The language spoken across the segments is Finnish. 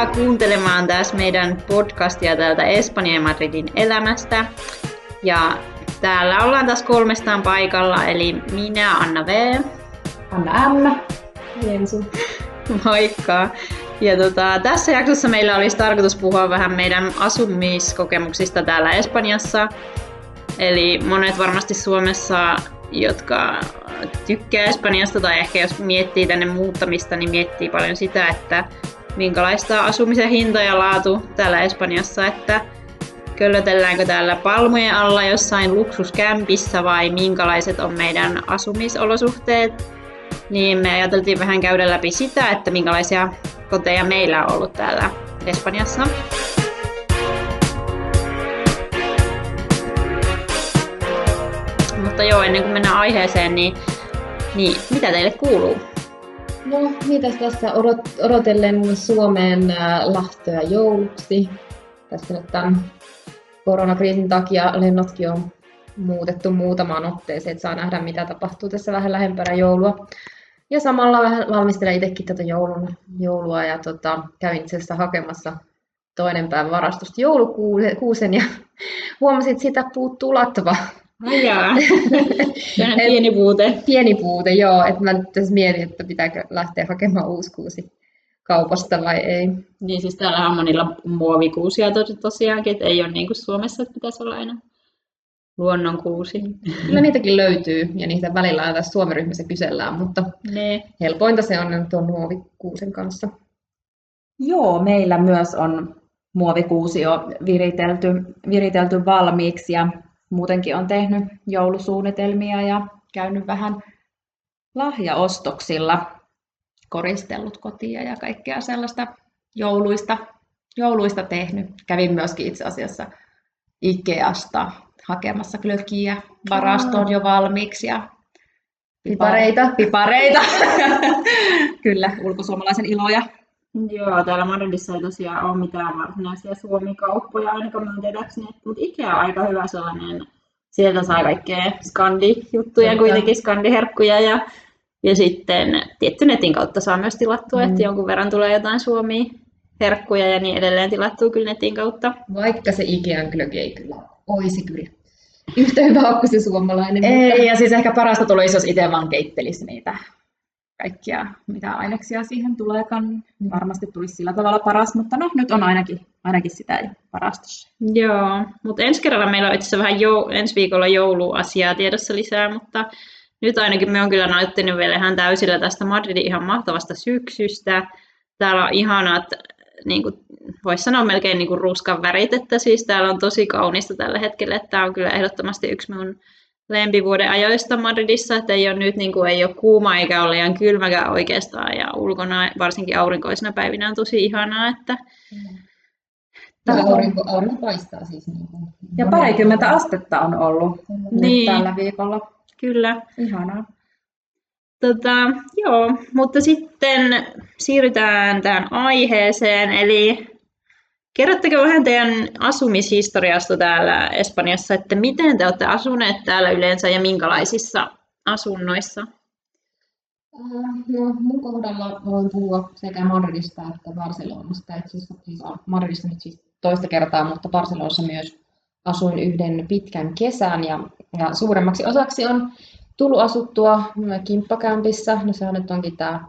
Tervetuloa kuuntelemaan tässä meidän podcastia täältä Espanjan ja Madridin elämästä. Ja täällä ollaan taas kolmestaan paikalla, eli minä, Anna V. Anna M. Jensu. Moikka! Ja tota, tässä jaksossa meillä olisi tarkoitus puhua vähän meidän asumiskokemuksista täällä Espanjassa. Eli monet varmasti Suomessa, jotka tykkää Espanjasta tai ehkä jos miettii tänne muuttamista, niin miettii paljon sitä, että minkälaista asumisen hinta ja laatu täällä Espanjassa, että köllötelläänkö täällä palmujen alla jossain luksuskämpissä vai minkälaiset on meidän asumisolosuhteet. Niin me ajateltiin vähän käydä läpi sitä, että minkälaisia koteja meillä on ollut täällä Espanjassa. Mutta joo, ennen kuin mennään aiheeseen, niin, niin mitä teille kuuluu? No, mitäs tässä odot, odotellen Suomeen äh, lähtöä jouluksi. Tässä nyt tämän koronakriisin takia lennotkin on muutettu muutamaan otteeseen, että saa nähdä mitä tapahtuu tässä vähän lähempänä joulua. Ja samalla vähän valmistelen itsekin tätä joulun, joulua ja tota, kävin itse asiassa hakemassa toinen päivä varastosta joulukuusen ja huomasin, että sitä puuttuu latva. Ajaa. pieni puute. Pieni puute, joo. Että mä nyt tässä mietin, että pitääkö lähteä hakemaan uusi kuusi kaupasta vai ei. Niin siis täällä on monilla muovikuusia tosiaankin, että ei ole niin kuin Suomessa, että pitäisi olla aina luonnonkuusi. Kyllä niitäkin löytyy ja niitä välillä aina tässä Suomen-ryhmässä kysellään, mutta ne. helpointa se on tuon muovikuusen kanssa. Joo, meillä myös on muovikuusi jo viritelty, viritelty valmiiksi ja muutenkin on tehnyt joulusuunnitelmia ja käynyt vähän lahjaostoksilla, koristellut kotia ja kaikkea sellaista jouluista, jouluista tehnyt. Kävin myöskin itse asiassa Ikeasta hakemassa klökiä varastoon jo valmiiksi ja pipareita. Pipareita. Kyllä, ulkosuomalaisen iloja. Joo, täällä Madridissa ei tosiaan ole mitään varsinaisia suomikauppoja, ainakaan minun tiedäkseni. Mutta Ikea on aika hyvä sellainen, sieltä saa kaikkea skandi-juttuja, kuitenkin skandiherkkuja ja, ja sitten tietty netin kautta saa myös tilattua, mm. että jonkun verran tulee jotain suomia herkkuja ja niin edelleen tilattuu kyllä netin kautta. Vaikka se Ikean glögi ei kyllä olisi kyllä yhtä hyvä kuin se suomalainen. Ei, mutta... ja siis ehkä parasta tulisi, jos itse vaan keittelisi niitä kaikkia, mitä aineksia siihen tuleekaan. Mm. Varmasti tulisi sillä tavalla paras, mutta no nyt on ainakin, ainakin sitä parastossa. Joo, mutta ensi kerralla meillä on itse vähän jou, ensi viikolla jouluasiaa tiedossa lisää, mutta nyt ainakin me on kyllä nauttinut vielä ihan täysillä tästä Madridin ihan mahtavasta syksystä. Täällä on ihanat niin kuin, voisi sanoa melkein niin kuin ruskan värit, että siis täällä on tosi kaunista tällä hetkellä, että tämä on kyllä ehdottomasti yksi minun lempivuoden ajoista Madridissa, että ei ole nyt niin kuin, ei ole kuuma eikä ole liian kylmäkään oikeastaan ja ulkona varsinkin aurinkoisina päivinä on tosi ihanaa, että mm. Tämä aurinko, aurinko paistaa siis. Niin kuin. Ja parikymmentä astetta on ollut niin. nyt tällä viikolla. Kyllä. Ihanaa. Tota, joo, mutta sitten siirrytään tähän aiheeseen, eli kerrotteko vähän teidän asumishistoriasta täällä Espanjassa, että miten te olette asuneet täällä yleensä ja minkälaisissa asunnoissa? Äh, no, mun kohdalla voin puhua sekä Madridista että Barcelonasta. Et siis, siis Madridista nyt siis toista kertaa, mutta Barcelonassa myös asuin yhden pitkän kesän ja, ja suuremmaksi osaksi on tullut asuttua kimppakämpissä. No sehän nyt onkin tämä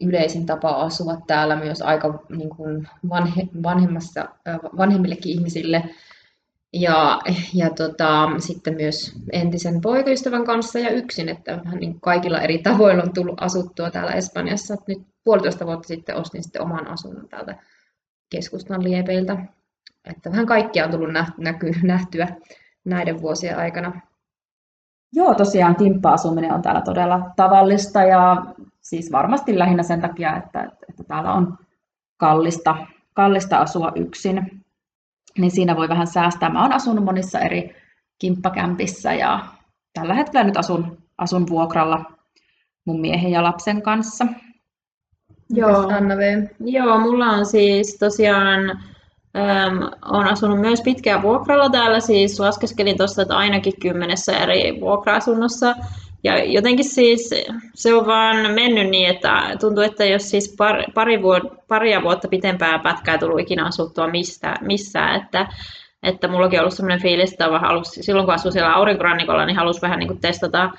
yleisin tapa asua täällä myös aika niin kuin vanhe, vanhemmassa, vanhemmillekin ihmisille. Ja, ja tota, sitten myös entisen poikaystävän kanssa ja yksin, että vähän niin kaikilla eri tavoilla on tullut asuttua täällä Espanjassa. Nyt puolitoista vuotta sitten ostin sitten oman asunnon täältä keskustan liepeiltä. Että vähän kaikkia on tullut näky, nähtyä näiden vuosien aikana. Joo, tosiaan kimppa-asuminen on täällä todella tavallista ja siis varmasti lähinnä sen takia, että, että täällä on kallista, kallista asua yksin. Niin siinä voi vähän säästää. Mä oon asunut monissa eri kimppakämpissä ja tällä hetkellä nyt asun, asun vuokralla mun miehen ja lapsen kanssa. Joo. Anna v? Joo, mulla on siis tosiaan Öm, olen asunut myös pitkään vuokralla täällä, siis laskeskelin tuossa, että ainakin kymmenessä eri vuokra-asunnossa ja jotenkin siis se on vaan mennyt niin, että tuntuu, että jos siis pari, pari vuod, paria vuotta pitempää pätkää tullut ikinä asuttua mistä, missään, että, että mullakin on ollut sellainen fiilis, että halus, silloin kun asuin siellä aurinkorannikolla, niin halusi vähän niin kuin testata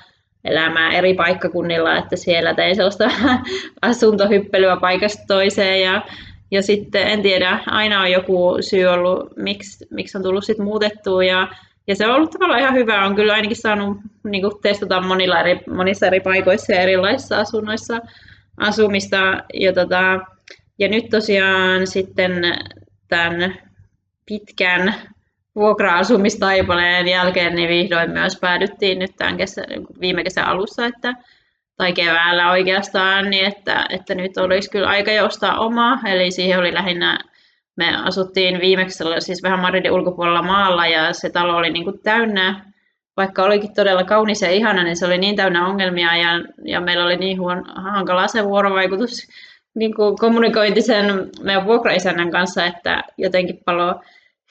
elämää eri paikkakunnilla, että siellä tein sellaista asuntohyppelyä paikasta toiseen ja, ja sitten en tiedä, aina on joku syy ollut, miksi, miksi on tullut sitten muutettua ja ja se on ollut tavallaan ihan hyvä. On kyllä ainakin saanut niin kuin, testata monilla eri, monissa eri paikoissa ja erilaisissa asunnoissa asumista. Ja, tota, ja nyt tosiaan sitten tämän pitkän vuokra-asumistaipaleen jälkeen niin vihdoin myös päädyttiin nyt tämän kesä, viime kesän alussa, että, tai keväällä oikeastaan, niin että, että nyt olisi kyllä aika joustaa oma, eli siihen oli lähinnä me asuttiin viimeksi siis vähän Madridin ulkopuolella maalla ja se talo oli niin kuin täynnä, vaikka olikin todella kaunis ja ihana, niin se oli niin täynnä ongelmia ja, ja meillä oli niin huon, hankala se vuorovaikutus niin kuin kommunikointi sen meidän vuokraisännän kanssa, että jotenkin palo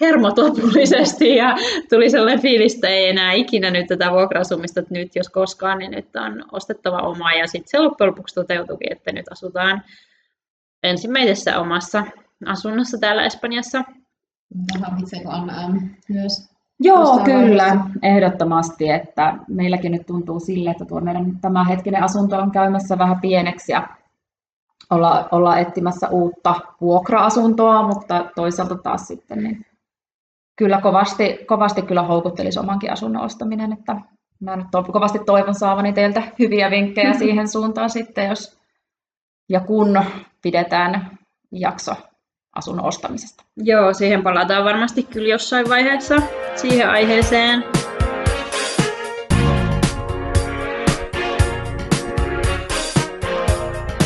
hermot lopullisesti ja tuli sellainen fiilis, että ei enää ikinä nyt tätä vuokra-asumista, että nyt jos koskaan, niin nyt on ostettava oma. Ja sitten se loppujen lopuksi toteutuikin, että nyt asutaan ensimmäisessä omassa asunnossa täällä Espanjassa. Harmitseeko Anna myös? Joo, kyllä, vaiheessa? ehdottomasti. Että meilläkin nyt tuntuu sille, että tuo meidän tämä hetkinen asunto on käymässä vähän pieneksi ja olla, olla etsimässä uutta vuokra-asuntoa, mutta toisaalta taas sitten niin kyllä kovasti, kovasti kyllä houkuttelisi omankin asunnon ostaminen, että mä nyt kovasti toivon saavani teiltä hyviä vinkkejä siihen suuntaan sitten, jos ja kun pidetään jakso asunnon ostamisesta. Joo, siihen palataan varmasti kyllä jossain vaiheessa siihen aiheeseen.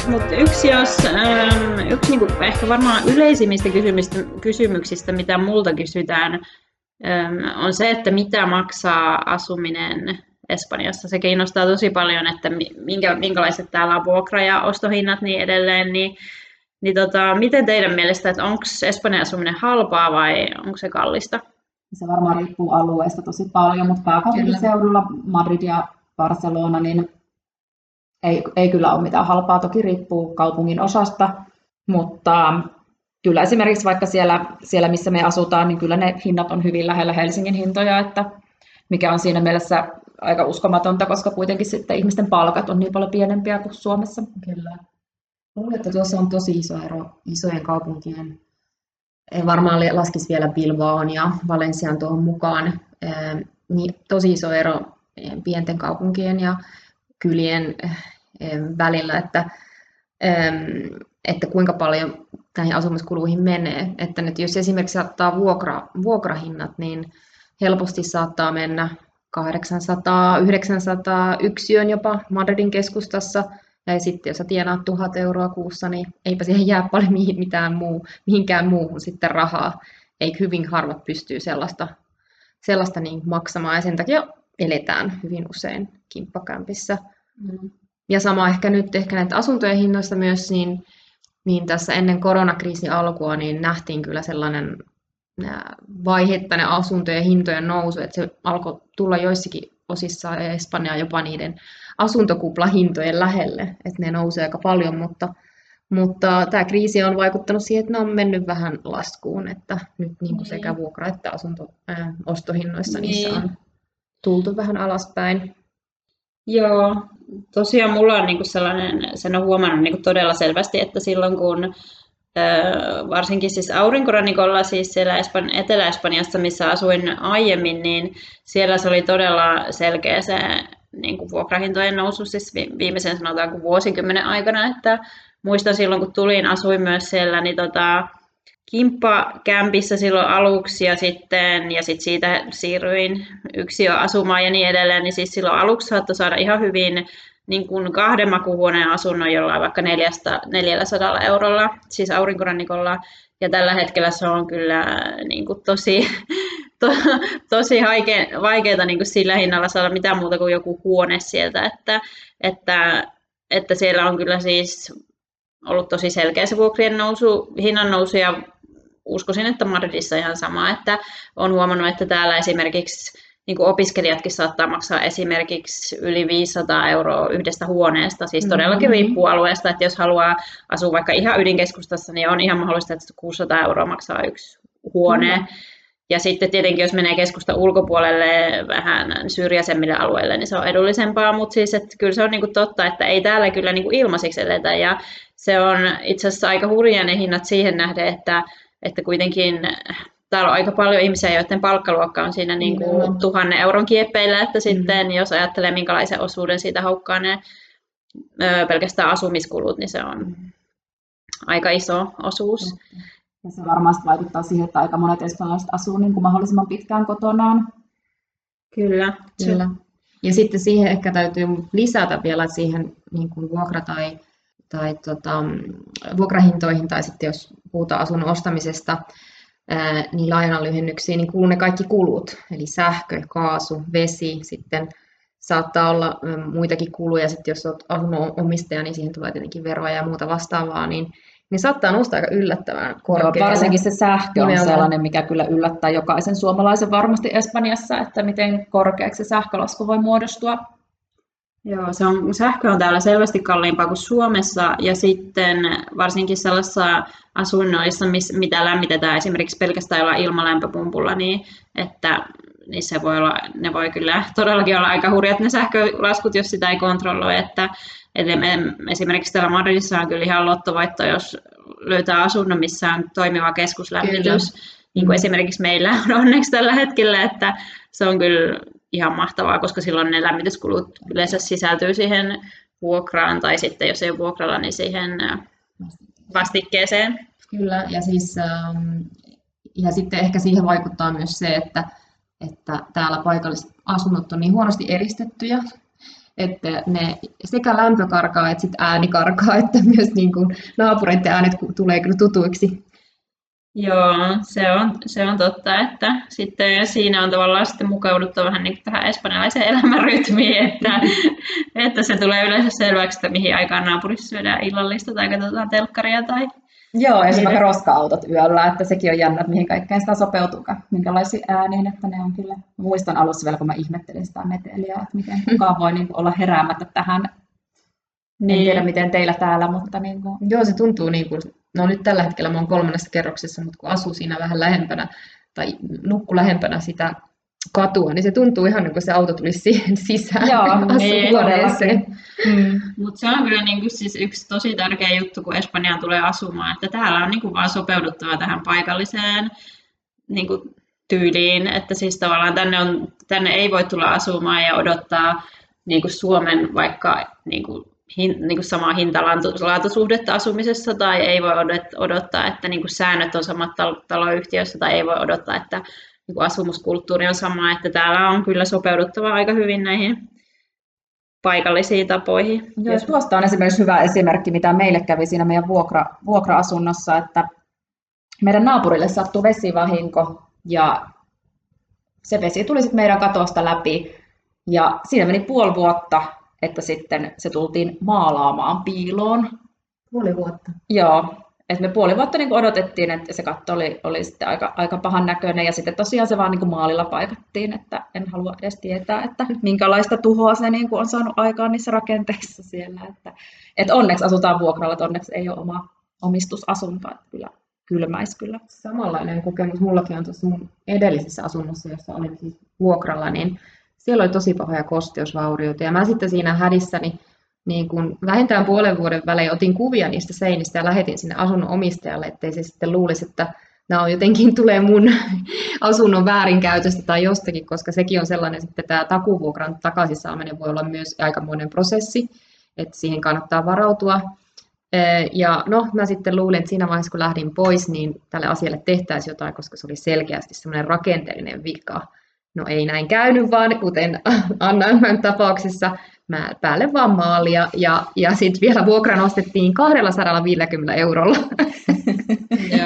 Mutta yksi, jos, ähm, yksi niinku ehkä varmaan yleisimmistä kysymyksistä, mitä multa kysytään, ähm, on se, että mitä maksaa asuminen Espanjassa. Se kiinnostaa tosi paljon, että minkä, minkälaiset täällä on vuokra- ja ostohinnat niin edelleen. Niin niin tota, miten teidän mielestä, että onko Espanjan asuminen halpaa vai onko se kallista? Se varmaan riippuu alueesta tosi paljon, mutta pääkaupunkiseudulla Madrid ja Barcelona, niin ei, ei kyllä ole mitään halpaa. Toki riippuu kaupungin osasta, mutta kyllä esimerkiksi vaikka siellä, siellä, missä me asutaan, niin kyllä ne hinnat on hyvin lähellä Helsingin hintoja, että mikä on siinä mielessä aika uskomatonta, koska kuitenkin sitten ihmisten palkat on niin paljon pienempiä kuin Suomessa. Kyllä. Luulen, että tuossa on tosi iso ero isojen kaupunkien. En varmaan laskisi vielä Bilbaon ja Valencian tuohon mukaan. Niin tosi iso ero pienten kaupunkien ja kylien välillä, että, että kuinka paljon näihin asumiskuluihin menee. Että nyt jos esimerkiksi saattaa vuokra, vuokrahinnat, niin helposti saattaa mennä 800, 900 yksiön jopa Madridin keskustassa – ja sitten jos sä tienaat tuhat euroa kuussa, niin eipä siihen jää paljon mitään muu, mihinkään muuhun sitten rahaa. Ei hyvin harvat pystyy sellaista, sellaista niin maksamaan ja sen takia eletään hyvin usein kimppakämpissä. Mm. Ja sama ehkä nyt ehkä näitä asuntojen hinnoista myös, niin, niin tässä ennen koronakriisin alkua niin nähtiin kyllä sellainen vaiheittainen asuntojen hintojen nousu, että se alkoi tulla joissakin osissa Espanjaa jopa niiden asuntokuplahintojen lähelle, että ne nousee aika paljon, mutta, mutta tämä kriisi on vaikuttanut siihen, että ne on mennyt vähän laskuun, että nyt niin kuin sekä vuokra- että asunto, ää, ostohinnoissa niin. niissä on tultu vähän alaspäin. Joo, tosiaan mulla on niinku sellainen, sen on huomannut niinku todella selvästi, että silloin kun varsinkin siis aurinkorannikolla, siis siellä Espan- Etelä-Espanjassa, missä asuin aiemmin, niin siellä se oli todella selkeä se niin kuin vuokrahintojen nousu siis viimeisen sanotaanko vuosikymmenen aikana, että muistan silloin kun tulin, asuin myös siellä, niin tota, kimppakämpissä silloin aluksi ja sitten ja sit siitä siirryin yksi jo asumaan ja niin edelleen, niin siis silloin aluksi saattoi saada ihan hyvin niin kuin kahden makuhuoneen asunnon jollain vaikka 400, 400 eurolla, siis aurinkorannikolla. Ja tällä hetkellä se on kyllä niin kuin tosi, to, tosi vaikeaa niin sillä hinnalla saada mitään muuta kuin joku huone sieltä. Että, että, että siellä on kyllä siis ollut tosi selkeä se vuokrien nousu, hinnan nousu ja uskoisin, että Madridissa ihan sama, että on huomannut, että täällä esimerkiksi niin kuin opiskelijatkin saattaa maksaa esimerkiksi yli 500 euroa yhdestä huoneesta, siis todellakin mm-hmm. riippuu alueesta, että jos haluaa asua vaikka ihan ydinkeskustassa, niin on ihan mahdollista, että 600 euroa maksaa yksi huone. Mm-hmm. Ja sitten tietenkin, jos menee keskusta ulkopuolelle vähän syrjäisemmille alueille, niin se on edullisempaa, mutta siis että kyllä se on niinku totta, että ei täällä kyllä niinku ilmaisiksi eletä. Ja se on itse asiassa aika hurjia ne hinnat siihen nähden, että, että kuitenkin täällä on aika paljon ihmisiä, joiden palkkaluokka on siinä niin kuin mm. tuhannen euron kieppeillä, että mm. sitten jos ajattelee minkälaisen osuuden siitä haukkaa ne ö, pelkästään asumiskulut, niin se on aika iso osuus. Ja se varmasti vaikuttaa siihen, että aika monet espanjalaiset asuu niin kuin mahdollisimman pitkään kotonaan. Kyllä. Kyllä. Ja sitten siihen ehkä täytyy lisätä vielä siihen niin kuin vuokra- tai, tai tota, vuokrahintoihin, tai sitten jos puhutaan asunnon ostamisesta, ää, niin lainanlyhennyksiin, niin kuuluu ne kaikki kulut, eli sähkö, kaasu, vesi, sitten saattaa olla muitakin kuluja, sitten jos olet asunnon omistaja, niin siihen tulee tietenkin veroja ja muuta vastaavaa, niin niin saattaa nousta aika yllättävän korkealle. Joo, varsinkin se sähkö Nimenomaan. on sellainen, mikä kyllä yllättää jokaisen suomalaisen varmasti Espanjassa, että miten korkeaksi se sähkölasku voi muodostua. Joo, se on, sähkö on täällä selvästi kalliimpaa kuin Suomessa ja sitten varsinkin sellaisissa asunnoissa, miss, mitä lämmitetään esimerkiksi pelkästään ilmalämpöpumpulla, niin että niin se voi olla, ne voi kyllä todellakin olla aika hurjat ne sähkölaskut, jos sitä ei kontrolloi, että me, esimerkiksi täällä Madridissa on kyllä ihan lottovoitto, jos löytää asunnon, missä on toimiva keskuslämmitys. Kyllä. Niin kuin mm. esimerkiksi meillä on onneksi tällä hetkellä, että se on kyllä ihan mahtavaa, koska silloin ne lämmityskulut yleensä sisältyy siihen vuokraan tai sitten jos ei ole vuokralla, niin siihen vastikkeeseen. Kyllä, ja, siis, ähm, ja sitten ehkä siihen vaikuttaa myös se, että, että täällä paikalliset asunnot on niin huonosti eristettyjä, että ne sekä lämpö karkaa että sit ääni karkaa, että myös niin kuin naapureiden äänet tulee kyllä tutuiksi. Joo, se on, se on totta, että sitten siinä on tavallaan sitten mukauduttu vähän niin tähän espanjalaiseen elämänrytmiin, että, että se tulee yleensä selväksi, että mihin aikaan naapurissa syödään illallista tai katsotaan telkkaria tai Joo, esimerkiksi niin. roska-autot yöllä, että sekin on jännä, että mihin kaikkeen sitä sopeutuukaan, minkälaisiin ääniin, että ne on kyllä. Muistan alussa vielä, kun mä ihmettelin sitä meteliä, että miten kukaan voi niin kuin, olla heräämättä tähän. Niin. En tiedä, miten teillä täällä, mutta niin kuin... Joo, se tuntuu niin kuin, no nyt tällä hetkellä mä oon kolmannessa kerroksessa, mutta kun asuu siinä vähän lähempänä tai nukku lähempänä sitä katua, niin se tuntuu ihan niin kuin se auto tulisi siihen sisään. Joo, niin, mm. Mutta se on kyllä niin kuin siis yksi tosi tärkeä juttu, kun Espanjaan tulee asumaan, että täällä on niin kuin vaan sopeuduttava tähän paikalliseen niin kuin tyyliin, että siis tavallaan tänne, on, tänne ei voi tulla asumaan ja odottaa niin kuin Suomen vaikka niin kuin, hin, niin kuin samaa hintalaatusuhdetta asumisessa tai ei voi odottaa, että niin kuin säännöt on samat taloyhtiössä tai ei voi odottaa, että niin asumuskulttuuri on sama, että täällä on kyllä sopeuduttava aika hyvin näihin paikallisiin tapoihin. Joo, tuosta on esimerkiksi hyvä esimerkki, mitä meille kävi siinä meidän vuokra, vuokra-asunnossa, että meidän naapurille sattui vesivahinko ja se vesi tuli sitten meidän katosta läpi ja siinä meni puoli vuotta, että sitten se tultiin maalaamaan piiloon. Puoli vuotta? Joo, et me puoli vuotta niin odotettiin, että se katto oli, oli sitten aika, aika pahan näköinen ja sitten tosiaan se vaan niin maalilla paikattiin, että en halua edes tietää, että minkälaista tuhoa se niin on saanut aikaan niissä rakenteissa siellä. Että, että onneksi asutaan vuokralla, että onneksi ei ole oma omistusasunto, että kyllä kylmäis kyllä. Samanlainen kokemus mullakin on tuossa mun edellisessä asunnossa, jossa olin siis vuokralla, niin siellä oli tosi pahoja kosteusvaurioita ja mä sitten siinä hädissäni niin niin kun vähintään puolen vuoden välein otin kuvia niistä seinistä ja lähetin sinne asunnon omistajalle, ettei se sitten luulisi, että nämä on jotenkin tulee mun asunnon väärinkäytöstä tai jostakin, koska sekin on sellainen, että tämä takuvuokran takaisin saaminen voi olla myös aikamoinen prosessi, että siihen kannattaa varautua. Ja no, mä sitten luulin, että siinä vaiheessa kun lähdin pois, niin tälle asialle tehtäisiin jotain, koska se oli selkeästi semmoinen rakenteellinen vika. No ei näin käynyt, vaan kuten Anna tapauksessa, mä päälle vaan maalia ja, ja sitten vielä vuokra nostettiin 250 eurolla.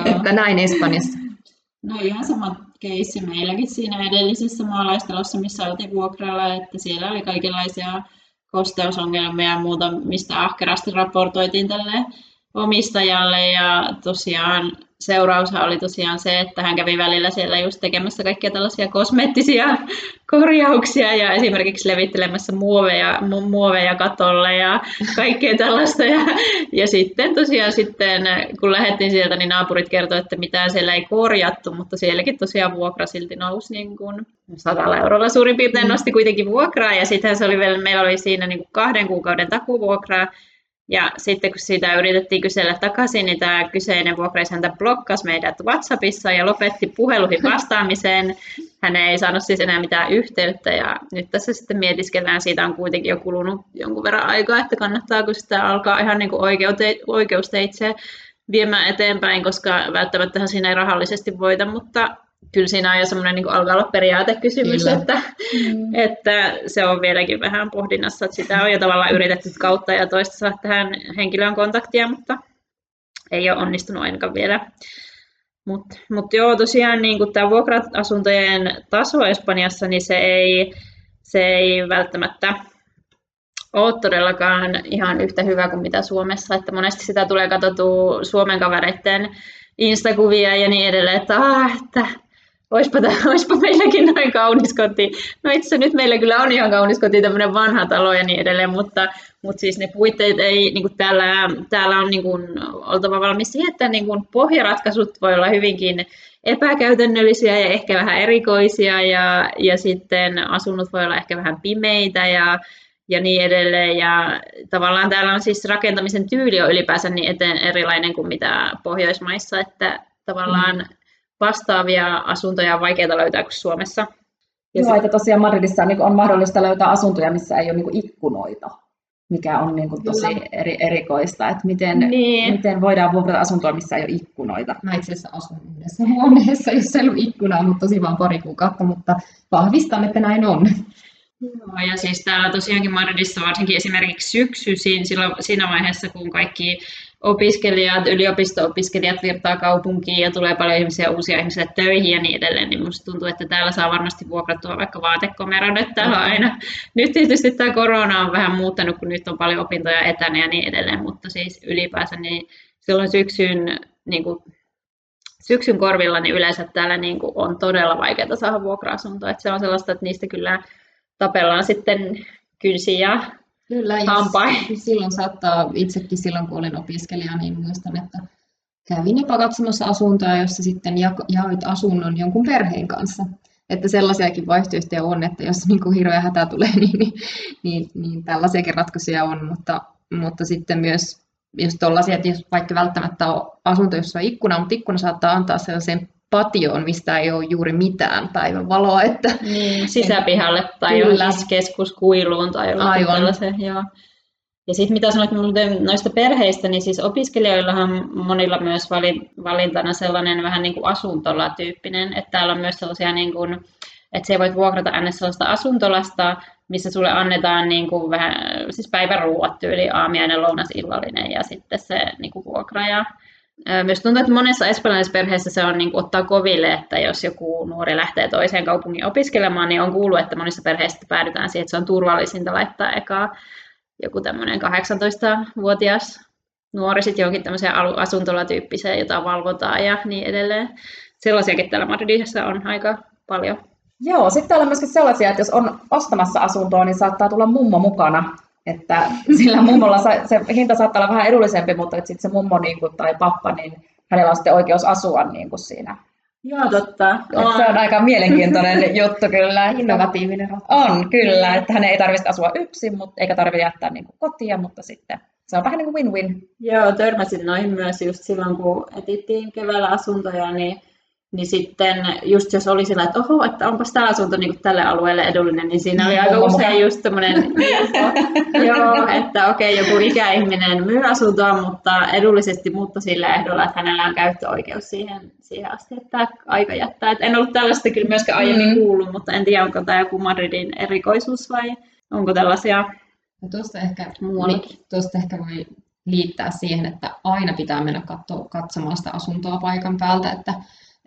että näin Espanjassa. No ihan sama keissi meilläkin siinä edellisessä maalaistalossa, missä oltiin vuokralla, että siellä oli kaikenlaisia kosteusongelmia ja muuta, mistä ahkerasti raportoitiin tälle omistajalle ja tosiaan seuraushan oli tosiaan se, että hän kävi välillä siellä just tekemässä kaikkia tällaisia kosmeettisia korjauksia ja esimerkiksi levittelemässä muoveja, muoveja katolle ja kaikkea tällaista. Ja, ja sitten tosiaan sitten, kun lähdettiin sieltä, niin naapurit kertoivat, että mitään siellä ei korjattu, mutta sielläkin tosiaan vuokra silti nousi niin kuin 100 eurolla suurin piirtein nosti kuitenkin vuokraa ja sitten se oli vielä, meillä oli siinä niin kuin kahden kuukauden takuvuokraa ja sitten kun siitä yritettiin kysellä takaisin, niin tämä kyseinen vuokraisäntä blokkasi meidät WhatsAppissa ja lopetti puheluihin vastaamiseen. Hän ei saanut siis enää mitään yhteyttä ja nyt tässä sitten mietiskellään, siitä on kuitenkin jo kulunut jonkun verran aikaa, että kannattaako sitä alkaa ihan niin kuin oikeute- oikeusteitse viemään eteenpäin, koska välttämättä siinä ei rahallisesti voita, mutta kyllä siinä on jo semmoinen niin alkaa olla periaatekysymys, että, mm. että se on vieläkin vähän pohdinnassa, että sitä on jo tavallaan yritetty kautta ja toista saada tähän henkilöön kontaktia, mutta ei ole onnistunut ainakaan vielä. Mutta mut joo, tosiaan niin tämä vuokra-asuntojen taso Espanjassa, niin se ei, se ei välttämättä ole todellakaan ihan yhtä hyvä kuin mitä Suomessa, että monesti sitä tulee katsottua Suomen kavereiden Instakuvia ja niin edelleen, että, ah, että Oispa, oispa meilläkin noin kaunis koti. No itse nyt meillä kyllä on ihan kaunis koti, tämmöinen vanha talo ja niin edelleen, mutta, mutta siis ne puitteet ei, niin kuin täällä, täällä on niin kuin, oltava valmis siihen, että niin kuin pohjaratkaisut voi olla hyvinkin epäkäytännöllisiä ja ehkä vähän erikoisia ja, ja sitten asunnot voi olla ehkä vähän pimeitä ja, ja niin edelleen. Ja tavallaan täällä on siis rakentamisen tyyli on ylipäänsä niin eteen erilainen kuin mitä Pohjoismaissa, että tavallaan mm vastaavia asuntoja on vaikeaa löytää kuin Suomessa. Ja Joo, että tosiaan Madridissa niin on mahdollista löytää asuntoja, missä ei ole niin ikkunoita, mikä on niin kuin tosi eri, erikoista, että miten, niin. miten voidaan vuokrata asuntoa, missä ei ole ikkunoita. Mä itse asiassa asun yhdessä huoneessa, jossa ei ole ikkunaa, mutta tosi vaan pari kuukautta, mutta vahvistan, että näin on. Joo, ja siis täällä tosiaankin Madridissa varsinkin esimerkiksi syksyisin, silloin, siinä vaiheessa, kun kaikki opiskelijat, yliopisto-opiskelijat virtaa kaupunkiin ja tulee paljon ihmisiä, uusia ihmisiä töihin ja niin edelleen, niin musta tuntuu, että täällä saa varmasti vuokrattua vaikka vaatekomeron, että täällä on aina. Nyt tietysti tämä korona on vähän muuttanut, kun nyt on paljon opintoja etänä ja niin edelleen, mutta siis ylipäänsä niin silloin syksyn, niin kuin, syksyn korvilla niin yleensä täällä niin kuin, on todella vaikeaa saada vuokra-asuntoa, että se on sellaista, että niistä kyllä tapellaan sitten kynsiä Kyllä, hampain. Silloin saattaa, itsekin silloin kun olin opiskelija, niin muistan, että kävin jopa katsomassa asuntoa, jossa sitten jaoit asunnon jonkun perheen kanssa. Että sellaisiakin vaihtoehtoja on, että jos niin kuin hirveä hätä tulee, niin, niin, niin, niin tällaisiakin ratkaisuja on, mutta, mutta sitten myös jos tollaisia, että jos vaikka välttämättä on asunto, jossa on ikkuna, mutta ikkuna saattaa antaa sellaisen patioon, mistä ei ole juuri mitään päivänvaloa. Että, niin, sisäpihalle tai johonkin keskuskuiluun tai jollakin tällaisen. Joo. Ja sitten mitä sanoit noista perheistä, niin siis opiskelijoillahan monilla myös valintana sellainen vähän niin kuin asuntola-tyyppinen, että täällä on myös sellaisia, niin kuin, että se voit vuokrata aina sellaista asuntolasta, missä sulle annetaan niin kuin vähän, siis päiväruuat tyyli, aamiainen, lounas, illallinen ja sitten se niin kuin vuokra ja myös tuntuu, että monessa espanjalaisessa perheessä se on niin kuin, ottaa koville, että jos joku nuori lähtee toiseen kaupungin opiskelemaan, niin on kuullut, että monissa perheissä päädytään siihen, että se on turvallisinta laittaa eka joku tämmöinen 18-vuotias nuori sitten johonkin tämmöiseen asuntolatyyppiseen, jota valvotaan ja niin edelleen. Sellaisiakin täällä Madridissa on aika paljon. Joo, sitten täällä on myöskin sellaisia, että jos on ostamassa asuntoa, niin saattaa tulla mummo mukana että sillä mummolla se hinta saattaa olla vähän edullisempi, mutta sitten se mummo niin kuin, tai pappa, niin hänellä on sitten oikeus asua niin kuin siinä. Joo, totta. On. Se on aika mielenkiintoinen juttu kyllä. Innovatiivinen On, kyllä. Että hän ei tarvitse asua yksin, mutta, eikä tarvitse jättää niin kuin kotia, mutta sitten se on vähän niin kuin win-win. Joo, törmäsin noihin myös just silloin, kun etittiin keväällä asuntoja, niin niin sitten just jos oli sillä, että oho, että onpas tämä asunto niin kuin tälle alueelle edullinen, niin siinä oli aika usein just tämmöinen, joo, että okei, okay, joku ikäihminen myy asuntoa, mutta edullisesti, mutta sillä ehdolla, että hänellä on käyttöoikeus siihen, siihen asti, että aika jättää. Et en ollut tällaista kyllä myöskään aiemmin mm. kuullut, mutta en tiedä, onko tämä joku Madridin erikoisuus vai onko tällaisia no tuosta ehkä, muuallakin. Tuosta ehkä voi liittää siihen, että aina pitää mennä katso, katsomaan sitä asuntoa paikan päältä, että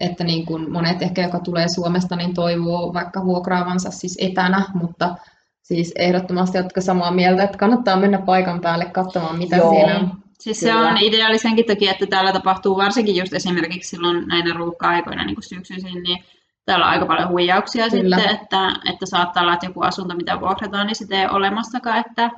että niin kuin monet ehkä, joka tulee Suomesta, niin toivoo vaikka vuokraavansa siis etänä, mutta siis ehdottomasti jotka samaa mieltä, että kannattaa mennä paikan päälle katsomaan, mitä Joo. siellä Siis se on ideaalisenkin takia, että täällä tapahtuu varsinkin just esimerkiksi silloin näinä ruuhka-aikoina niin syksyisin, niin täällä on aika paljon huijauksia Kyllä. sitten, että, että saattaa olla, että joku asunto, mitä vuokrataan, niin sitä ei ole olemassakaan, että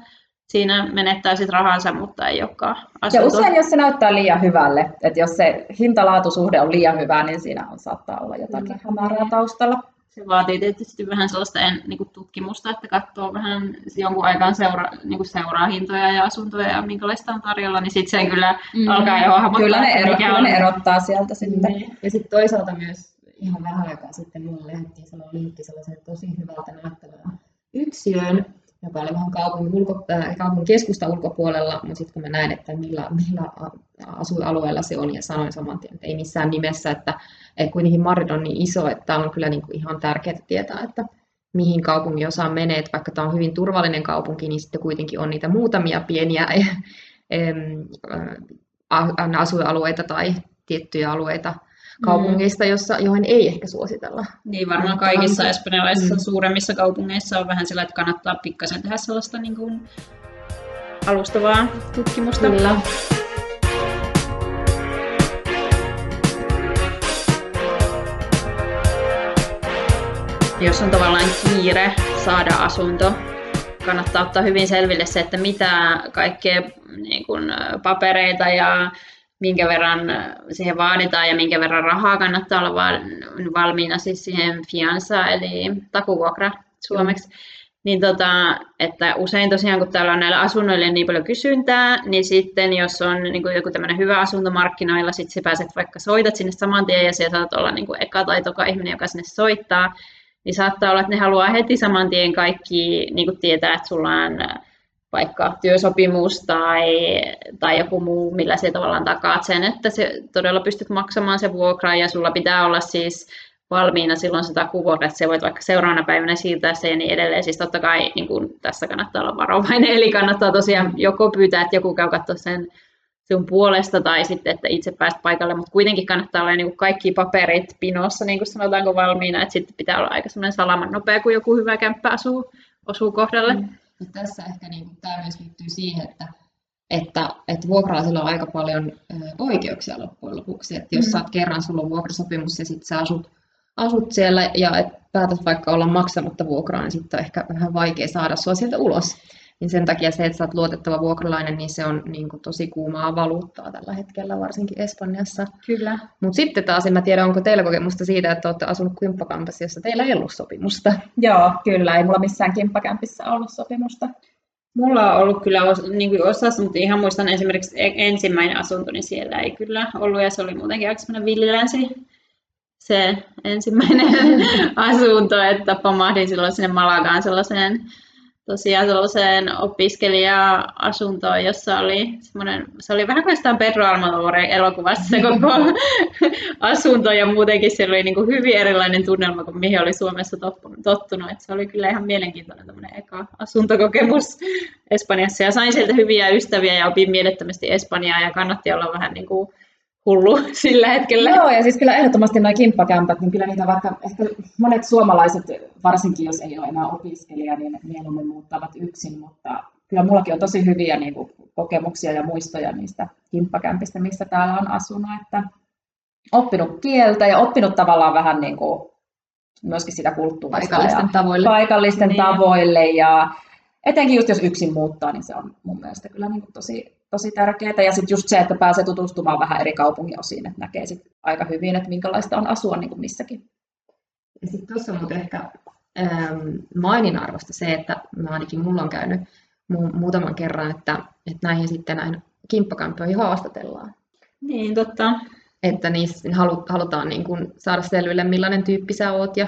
siinä menettää sitten rahansa, mutta ei olekaan asunto. Ja usein, jos se näyttää liian hyvälle, että jos se hinta-laatusuhde on liian hyvä, niin siinä on, saattaa olla jotakin hämärää taustalla se vaatii tietysti vähän sellaista en, niin kuin tutkimusta, että katsoo vähän jonkun aikaan seura, niin kuin seuraa hintoja ja asuntoja ja minkälaista on tarjolla, niin sitten sen kyllä mm. alkaa jo hahmottaa. Kyllä ne, ero, kyllä on. ne erottaa sieltä sitten. Niin. Ja sitten toisaalta myös ihan vähän aikaa sitten mulle lähdettiin sellainen linkki sellaisen tosi hyvältä näyttävään yksiöön, joka oli vähän kaupungin, ulko, äh, kaupungin keskusta ulkopuolella, mutta sitten kun mä näin, että millä, millä asuinalueella se on, ja sanoin saman tien, että ei missään nimessä, että, että kuitenkin Madrid on niin iso, että on kyllä niin kuin ihan tärkeää tietää, että mihin kaupungin osaan menee, että vaikka tämä on hyvin turvallinen kaupunki, niin sitten kuitenkin on niitä muutamia pieniä asuinalueita tai tiettyjä alueita, kaupungeista, jossa, joihin ei ehkä suositella. Niin, varmaan kaikissa espanjalaisissa mm. suuremmissa kaupungeissa on vähän sillä, että kannattaa pikkasen tehdä sellaista niin kuin alustavaa tutkimusta. Kyllä. Jos on tavallaan kiire saada asunto, kannattaa ottaa hyvin selville se, että mitä kaikkea niin kuin, papereita ja minkä verran siihen vaaditaan ja minkä verran rahaa kannattaa olla valmiina siis siihen fiansa eli takuvuokra suomeksi. Mm. Niin tota, että usein tosiaan kun täällä on näillä asunnoilla niin paljon kysyntää, niin sitten jos on niin kuin joku tämmöinen hyvä asuntomarkkinoilla, sitten sä pääset vaikka soitat sinne saman tien ja siellä saat olla niin kuin eka tai toka ihminen, joka sinne soittaa, niin saattaa olla, että ne haluaa heti saman tien kaikki niin kuin tietää, että sulla on vaikka työsopimus tai, tai joku muu, millä se tavallaan takaat sen, että se todella pystyt maksamaan se vuokra ja sulla pitää olla siis valmiina silloin se takuvuokra, että se voit vaikka seuraavana päivänä siirtää se ja niin edelleen. Siis totta kai niin kun, tässä kannattaa olla varovainen, eli kannattaa tosiaan joko pyytää, että joku käy katsoa sen sun puolesta tai sitten, että itse pääst paikalle, mutta kuitenkin kannattaa olla niin kuin kaikki paperit pinossa, niin kuin sanotaanko valmiina, että sitten pitää olla aika semmoinen salaman nopea, kun joku hyvä kämppä asuu, osuu kohdalle. Mm. Ja tässä ehkä niin kuin, tämä myös liittyy siihen, että, että, että vuokralaisilla on aika paljon oikeuksia loppujen lopuksi. Että jos mm. saat kerran, sulla on vuokrasopimus ja sitten sä asut, asut siellä ja et päätät vaikka olla maksamatta vuokraa, niin sitten on ehkä vähän vaikea saada sua sieltä ulos. Niin sen takia se, että sä oot luotettava vuokralainen, niin se on niin kuin tosi kuumaa valuuttaa tällä hetkellä, varsinkin Espanjassa. Kyllä. Mutta sitten taas, en mä tiedä, onko teillä kokemusta siitä, että olette asunut kymppakampassa, jossa teillä ei ollut sopimusta. Joo, kyllä. Ei mulla missään kimppakämpissä ollut sopimusta. Mulla on ollut kyllä niin kuin osassa, mutta ihan muistan esimerkiksi e- ensimmäinen asunto, niin siellä ei kyllä ollut, ja se oli muutenkin aika semmoinen villilänsi se ensimmäinen asunto, että pamahdin silloin sinne Malagaan sellaiseen tosiaan sellaiseen opiskelija-asuntoon, jossa oli semmoinen, se oli vähän kuin jostain Pedro Almodovarin elokuvassa se koko asunto ja muutenkin siellä oli niin kuin hyvin erilainen tunnelma kuin mihin oli Suomessa tottunut. Että se oli kyllä ihan mielenkiintoinen tämmöinen eka asuntokokemus Espanjassa ja sain sieltä hyviä ystäviä ja opin mielettömästi Espanjaa ja kannatti olla vähän niin kuin hullu sillä hetkellä. Joo, ja siis kyllä ehdottomasti nuo kimppakämpät, niin kyllä niitä vaikka ehkä monet suomalaiset, varsinkin jos ei ole enää opiskelija, niin mieluummin muuttavat yksin, mutta kyllä mullakin on tosi hyviä niin kuin, kokemuksia ja muistoja niistä kimppakämpistä, missä täällä on asunut, että oppinut kieltä ja oppinut tavallaan vähän niin kuin, myöskin sitä kulttuurista paikallisten tavoille. Paikallisten niin. tavoille ja etenkin just jos yksin muuttaa, niin se on mun mielestä kyllä niin kuin tosi, tosi tärkeää. Ja sitten just se, että pääsee tutustumaan vähän eri kaupungin osiin, että näkee sit aika hyvin, että minkälaista on asua niin kuin missäkin. Ja sitten tuossa on ehkä ähm, mainin arvosta se, että mä ainakin mulla on käynyt mu- muutaman kerran, että, että näihin sitten näin kimppakampioihin haastatellaan. Niin, totta. Että niissä halutaan niin kuin saada selville, millainen tyyppi sä oot ja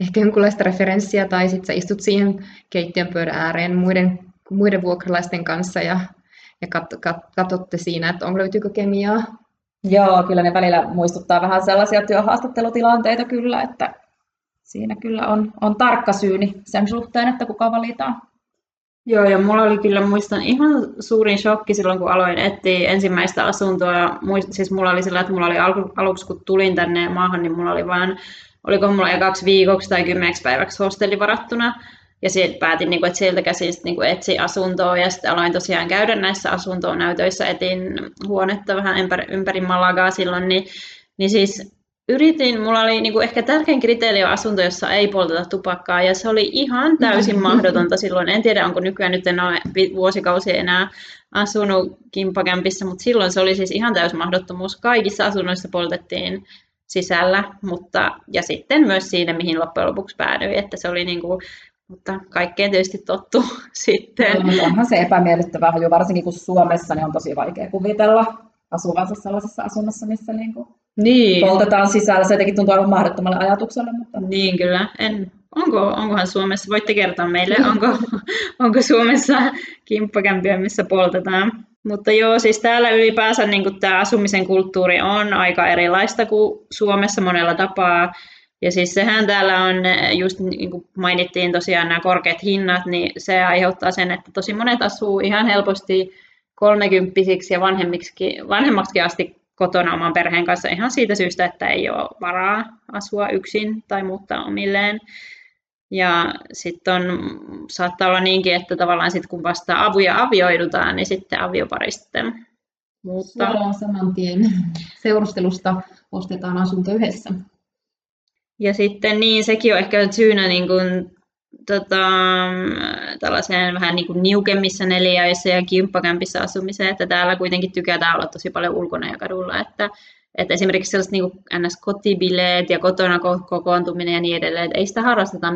ehkä jonkunlaista referenssiä tai sitten sä istut siihen keittiön pöydän ääreen muiden, muiden vuokralaisten kanssa ja, ja kat, kat, katsotte siinä, että on löytyykö kemiaa. Joo, kyllä ne välillä muistuttaa vähän sellaisia työhaastattelutilanteita kyllä, että siinä kyllä on, on tarkka syyni sen suhteen, että kuka valitaan. Joo, ja mulla oli kyllä, muistan, ihan suurin shokki silloin, kun aloin etsiä ensimmäistä asuntoa. Muist, siis mulla oli sillä, että mulla oli aluksi, kun tulin tänne maahan, niin mulla oli vain oliko mulla ekaksi viikoksi tai kymmeneksi päiväksi hostelli varattuna. Ja sitten päätin, niin kuin, että sieltä käsin niin kuin etsi asuntoa ja sitten aloin tosiaan käydä näissä asuntonäytöissä, etin huonetta vähän ympäri, ympäri Malagaa silloin, niin, niin siis yritin, mulla oli niin kuin ehkä tärkein kriteeri on asunto, jossa ei polteta tupakkaa, ja se oli ihan täysin mahdotonta silloin. En tiedä, onko nykyään nyt en ole vuosikausia enää asunut kimpakämpissä, mutta silloin se oli siis ihan täys mahdottomuus. Kaikissa asunnoissa poltettiin sisällä, mutta, ja sitten myös siinä, mihin loppujen lopuksi päädyin, että se oli niin kuin, mutta kaikkeen tietysti tottu sitten. No, onhan se epämiellyttävää, jo varsinkin kun Suomessa niin on tosi vaikea kuvitella asuvansa sellaisessa asunnossa, missä niin kuin niin. poltetaan sisällä. Se jotenkin tuntuu aivan mahdottomalle ajatukselle. Mutta... Niin kyllä. En, onko, onkohan Suomessa, voitte kertoa meille, onko, onko Suomessa kimppakämpiä, missä poltetaan? Mutta joo, siis täällä ylipäänsä niin tämä asumisen kulttuuri on aika erilaista kuin Suomessa monella tapaa. Ja siis sehän täällä on, just niin kuin mainittiin tosiaan nämä korkeat hinnat, niin se aiheuttaa sen, että tosi monet asuu ihan helposti kolmekymppisiksi ja vanhemmaksi asti kotona oman perheen kanssa ihan siitä syystä, että ei ole varaa asua yksin tai muuttaa omilleen. Ja sitten saattaa olla niinkin, että tavallaan sit kun vasta avuja avioidutaan, niin sitten aviopari sitten muuttaa. Suoraan saman tien seurustelusta ostetaan asunto yhdessä. Ja sitten niin, sekin on ehkä syynä niin kuin tota, tällaiseen vähän niin kuin niukemmissa neliöissä ja kimppakämpissä asumiseen, että täällä kuitenkin tykätään olla tosi paljon ulkona ja kadulla, että, että esimerkiksi sellaiset niin NS-kotibileet ja kotona kokoontuminen ja niin edelleen, että ei sitä harrasteta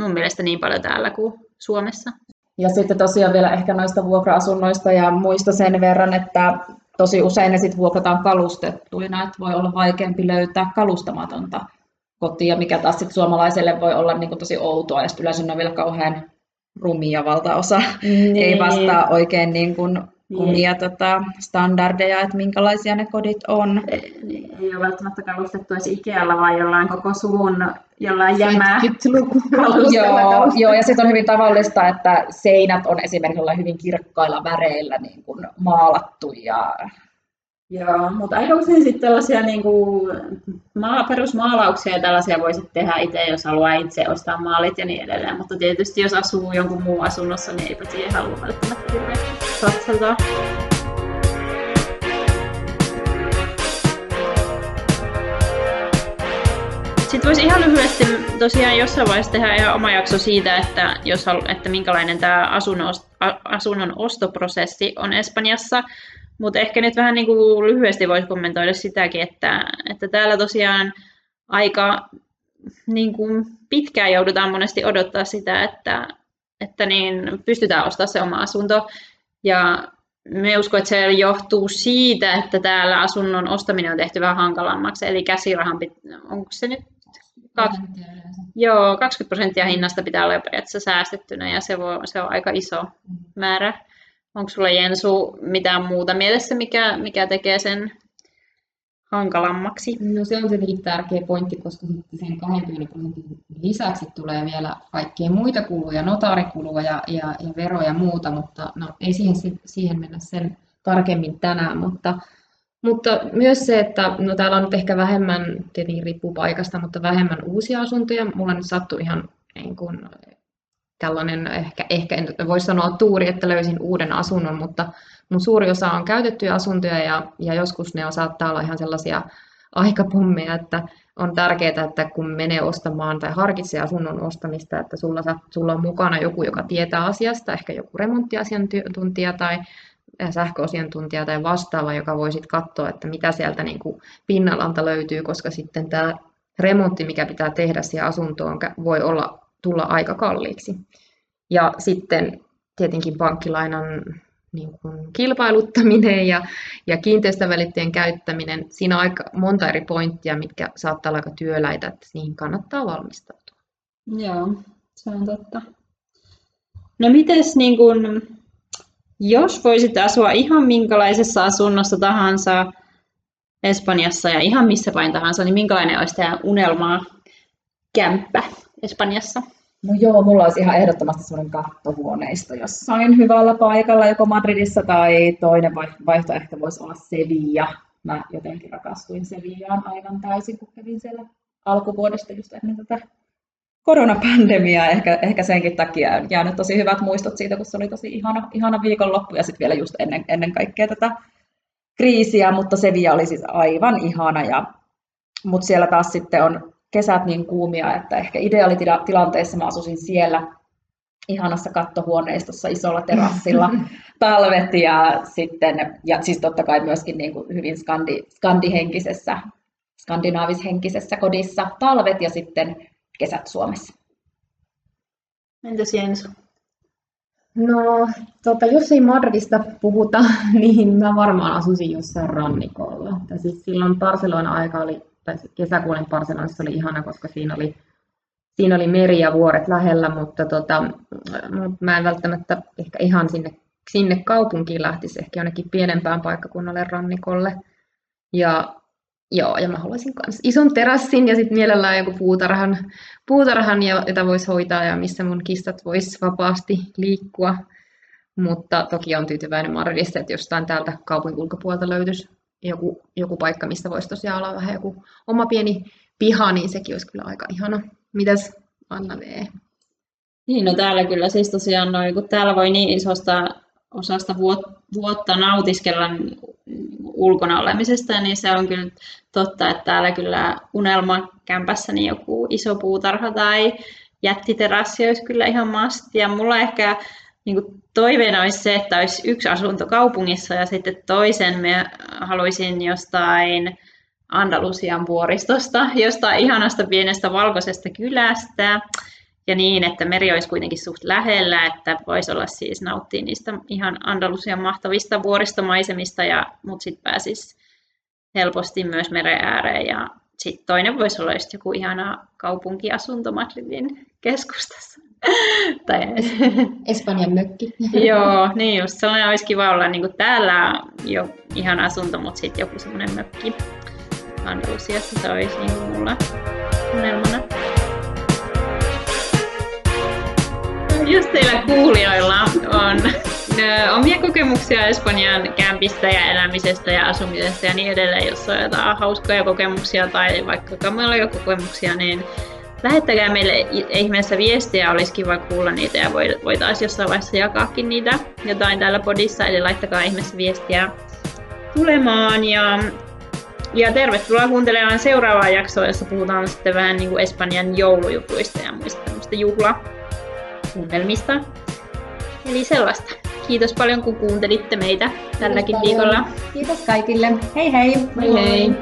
mun mielestä niin paljon täällä kuin Suomessa. Ja sitten tosiaan vielä ehkä noista vuokra-asunnoista ja muista sen verran, että tosi usein ne sitten vuokrataan kalustettuina, että voi olla vaikeampi löytää kalustamatonta kotia, mikä taas sit suomalaiselle voi olla niin tosi outoa, ja yleensä ne on vielä kauhean rumia valtaosa, niin. ei vastaa oikein niin kuin omia niin. tota, standardeja, että minkälaisia ne kodit on. Ei, ei ole välttämättä kalustettu edes Ikealla, vaan jollain koko suvun jollain jämää joo, joo, ja sitten on hyvin tavallista, että seinät on esimerkiksi hyvin kirkkailla väreillä niin kuin maalattu ja Joo, mutta aika usein sitten tällaisia niin kuin, maa, perusmaalauksia ja tällaisia voisi tehdä itse, jos haluaa itse ostaa maalit ja niin edelleen. Mutta tietysti jos asuu jonkun muun asunnossa, niin eipä siihen halua välttämättä hirveästi. Sitten voisi ihan lyhyesti tosiaan jossain vaiheessa tehdä ihan oma jakso siitä, että, jos halu, että minkälainen tämä asunnon, asunnon ostoprosessi on Espanjassa. Mutta ehkä nyt vähän niin kuin lyhyesti voisi kommentoida sitäkin, että, että täällä tosiaan aika niin kuin pitkään joudutaan monesti odottaa sitä, että, että niin pystytään ostamaan se oma asunto. Ja me uskon, että se johtuu siitä, että täällä asunnon ostaminen on tehty vähän hankalammaksi. Eli käsirahan, onko se nyt Kak... Joo, 20 prosenttia hinnasta pitää olla periaatteessa säästettynä ja se, voi, se on aika iso mm. määrä. Onko sulla Jensu mitään muuta mielessä, mikä, mikä tekee sen hankalammaksi? No se on tietenkin tärkeä pointti, koska sen 20 prosentin lisäksi tulee vielä kaikkia muita kuluja, notaarikuluja ja, ja, ja veroja ja muuta, mutta no, ei siihen, siihen mennä sen tarkemmin tänään, mutta mutta myös se, että no täällä on nyt ehkä vähemmän, tietenkin riippuu paikasta, mutta vähemmän uusia asuntoja. Mulla nyt sattui ihan niin kuin, tällainen, ehkä, ehkä en voi sanoa tuuri, että löysin uuden asunnon, mutta mun suuri osa on käytettyjä asuntoja ja, ja joskus ne on, saattaa olla ihan sellaisia aikapommeja, että on tärkeää, että kun menee ostamaan tai harkitsee asunnon ostamista, että sulla, sulla on mukana joku, joka tietää asiasta, ehkä joku remonttiasiantuntija tai sähköasiantuntija tai vastaava, joka voi sitten katsoa, että mitä sieltä niin kuin pinnalanta löytyy, koska sitten tämä remontti, mikä pitää tehdä siihen asuntoon, voi olla tulla aika kalliiksi. Ja sitten tietenkin pankkilainan niin kuin kilpailuttaminen ja, ja kiinteistövälitteen käyttäminen, siinä on aika monta eri pointtia, mitkä saattaa olla aika työläitä, että niihin kannattaa valmistautua. Joo, se on totta. No mites niin kun, jos voisit asua ihan minkälaisessa asunnossa tahansa Espanjassa ja ihan missä päin tahansa, niin minkälainen olisi teidän unelmaa kämppä Espanjassa? No joo, mulla olisi ihan ehdottomasti semmoinen kattohuoneisto jossain hyvällä paikalla, joko Madridissa tai toinen vaihtoehto voisi olla Sevilla. Mä jotenkin rakastuin Sevillaan aivan täysin, kun kävin siellä alkuvuodesta just ennen tätä koronapandemia ehkä, ehkä senkin takia on jäänyt tosi hyvät muistot siitä, kun se oli tosi ihana, ihana viikonloppu ja sitten vielä just ennen, ennen kaikkea tätä kriisiä, mutta Sevilla oli siis aivan ihana. Ja, mutta siellä taas sitten on kesät niin kuumia, että ehkä ideaalitilanteessa mä asuisin siellä ihanassa kattohuoneistossa isolla terassilla talvet ja sitten, ja siis totta kai myöskin niin kuin hyvin skandi, skandihenkisessä, skandinaavishenkisessä kodissa talvet ja sitten kesät Suomessa. Entäs Jens? No, tota, jos ei Madridista puhuta, niin mä varmaan asuisin jossain rannikolla. Tai siis silloin Barcelona aika oli, kesäkuun Barcelonassa oli ihana, koska siinä oli, siinä oli meri ja vuoret lähellä, mutta tota, mä en välttämättä ehkä ihan sinne, sinne kaupunkiin lähtisi, ehkä jonnekin pienempään paikkakunnalle rannikolle. Ja Joo, ja mä haluaisin myös ison terassin ja sitten mielellään joku puutarhan, puutarhan, jota voisi hoitaa ja missä mun kissat vois vapaasti liikkua. Mutta toki on tyytyväinen Madridista, että jostain täältä kaupungin ulkopuolelta löytyisi joku, joku paikka, missä voisi tosiaan olla vähän joku oma pieni piha, niin sekin olisi kyllä aika ihana. Mitäs Anna V? Niin, no täällä kyllä siis tosiaan noin, kun täällä voi niin isosta osasta vuotta nautiskella ulkona olemisesta, niin se on kyllä totta, että täällä kyllä unelmakämpässä niin joku iso puutarha tai jättiterassi olisi kyllä ihan masti. Ja mulla ehkä niin kuin toiveena olisi se, että olisi yksi asunto kaupungissa ja sitten toisen me haluaisin jostain Andalusian vuoristosta, jostain ihanasta pienestä valkoisesta kylästä ja niin, että meri olisi kuitenkin suht lähellä, että voisi olla siis nauttia niistä ihan Andalusian mahtavista vuoristomaisemista, ja, mutta sitten pääsisi helposti myös meren ääreen. Ja sitten toinen voisi olla just joku ihana kaupunkiasunto Madridin keskustassa. tai Espanjan mökki. Joo, niin just sellainen olisi kiva olla niin kuin täällä jo ihan asunto, mutta sitten joku semmoinen mökki Andalusiassa, se olisi niin kuin mulla unelmana. jos teillä kuulijoilla on omia kokemuksia Espanjan kämpistä ja elämisestä ja asumisesta ja niin edelleen, jos on jotain hauskoja kokemuksia tai vaikka meillä on jo kokemuksia, niin lähettäkää meille ihmeessä viestiä, olisi kiva kuulla niitä ja voitaisiin jossain vaiheessa jakaakin niitä jotain täällä podissa, eli laittakaa ihmeessä viestiä tulemaan ja ja tervetuloa kuuntelemaan seuraavaa jaksoa, jossa puhutaan sitten vähän niin kuin Espanjan joulujutuista ja muista tämmöistä juhla, tunnelmista. Eli sellaista. Kiitos paljon kun kuuntelitte meitä tälläkin viikolla. Kiitos kaikille. Hei hei! Hei hei!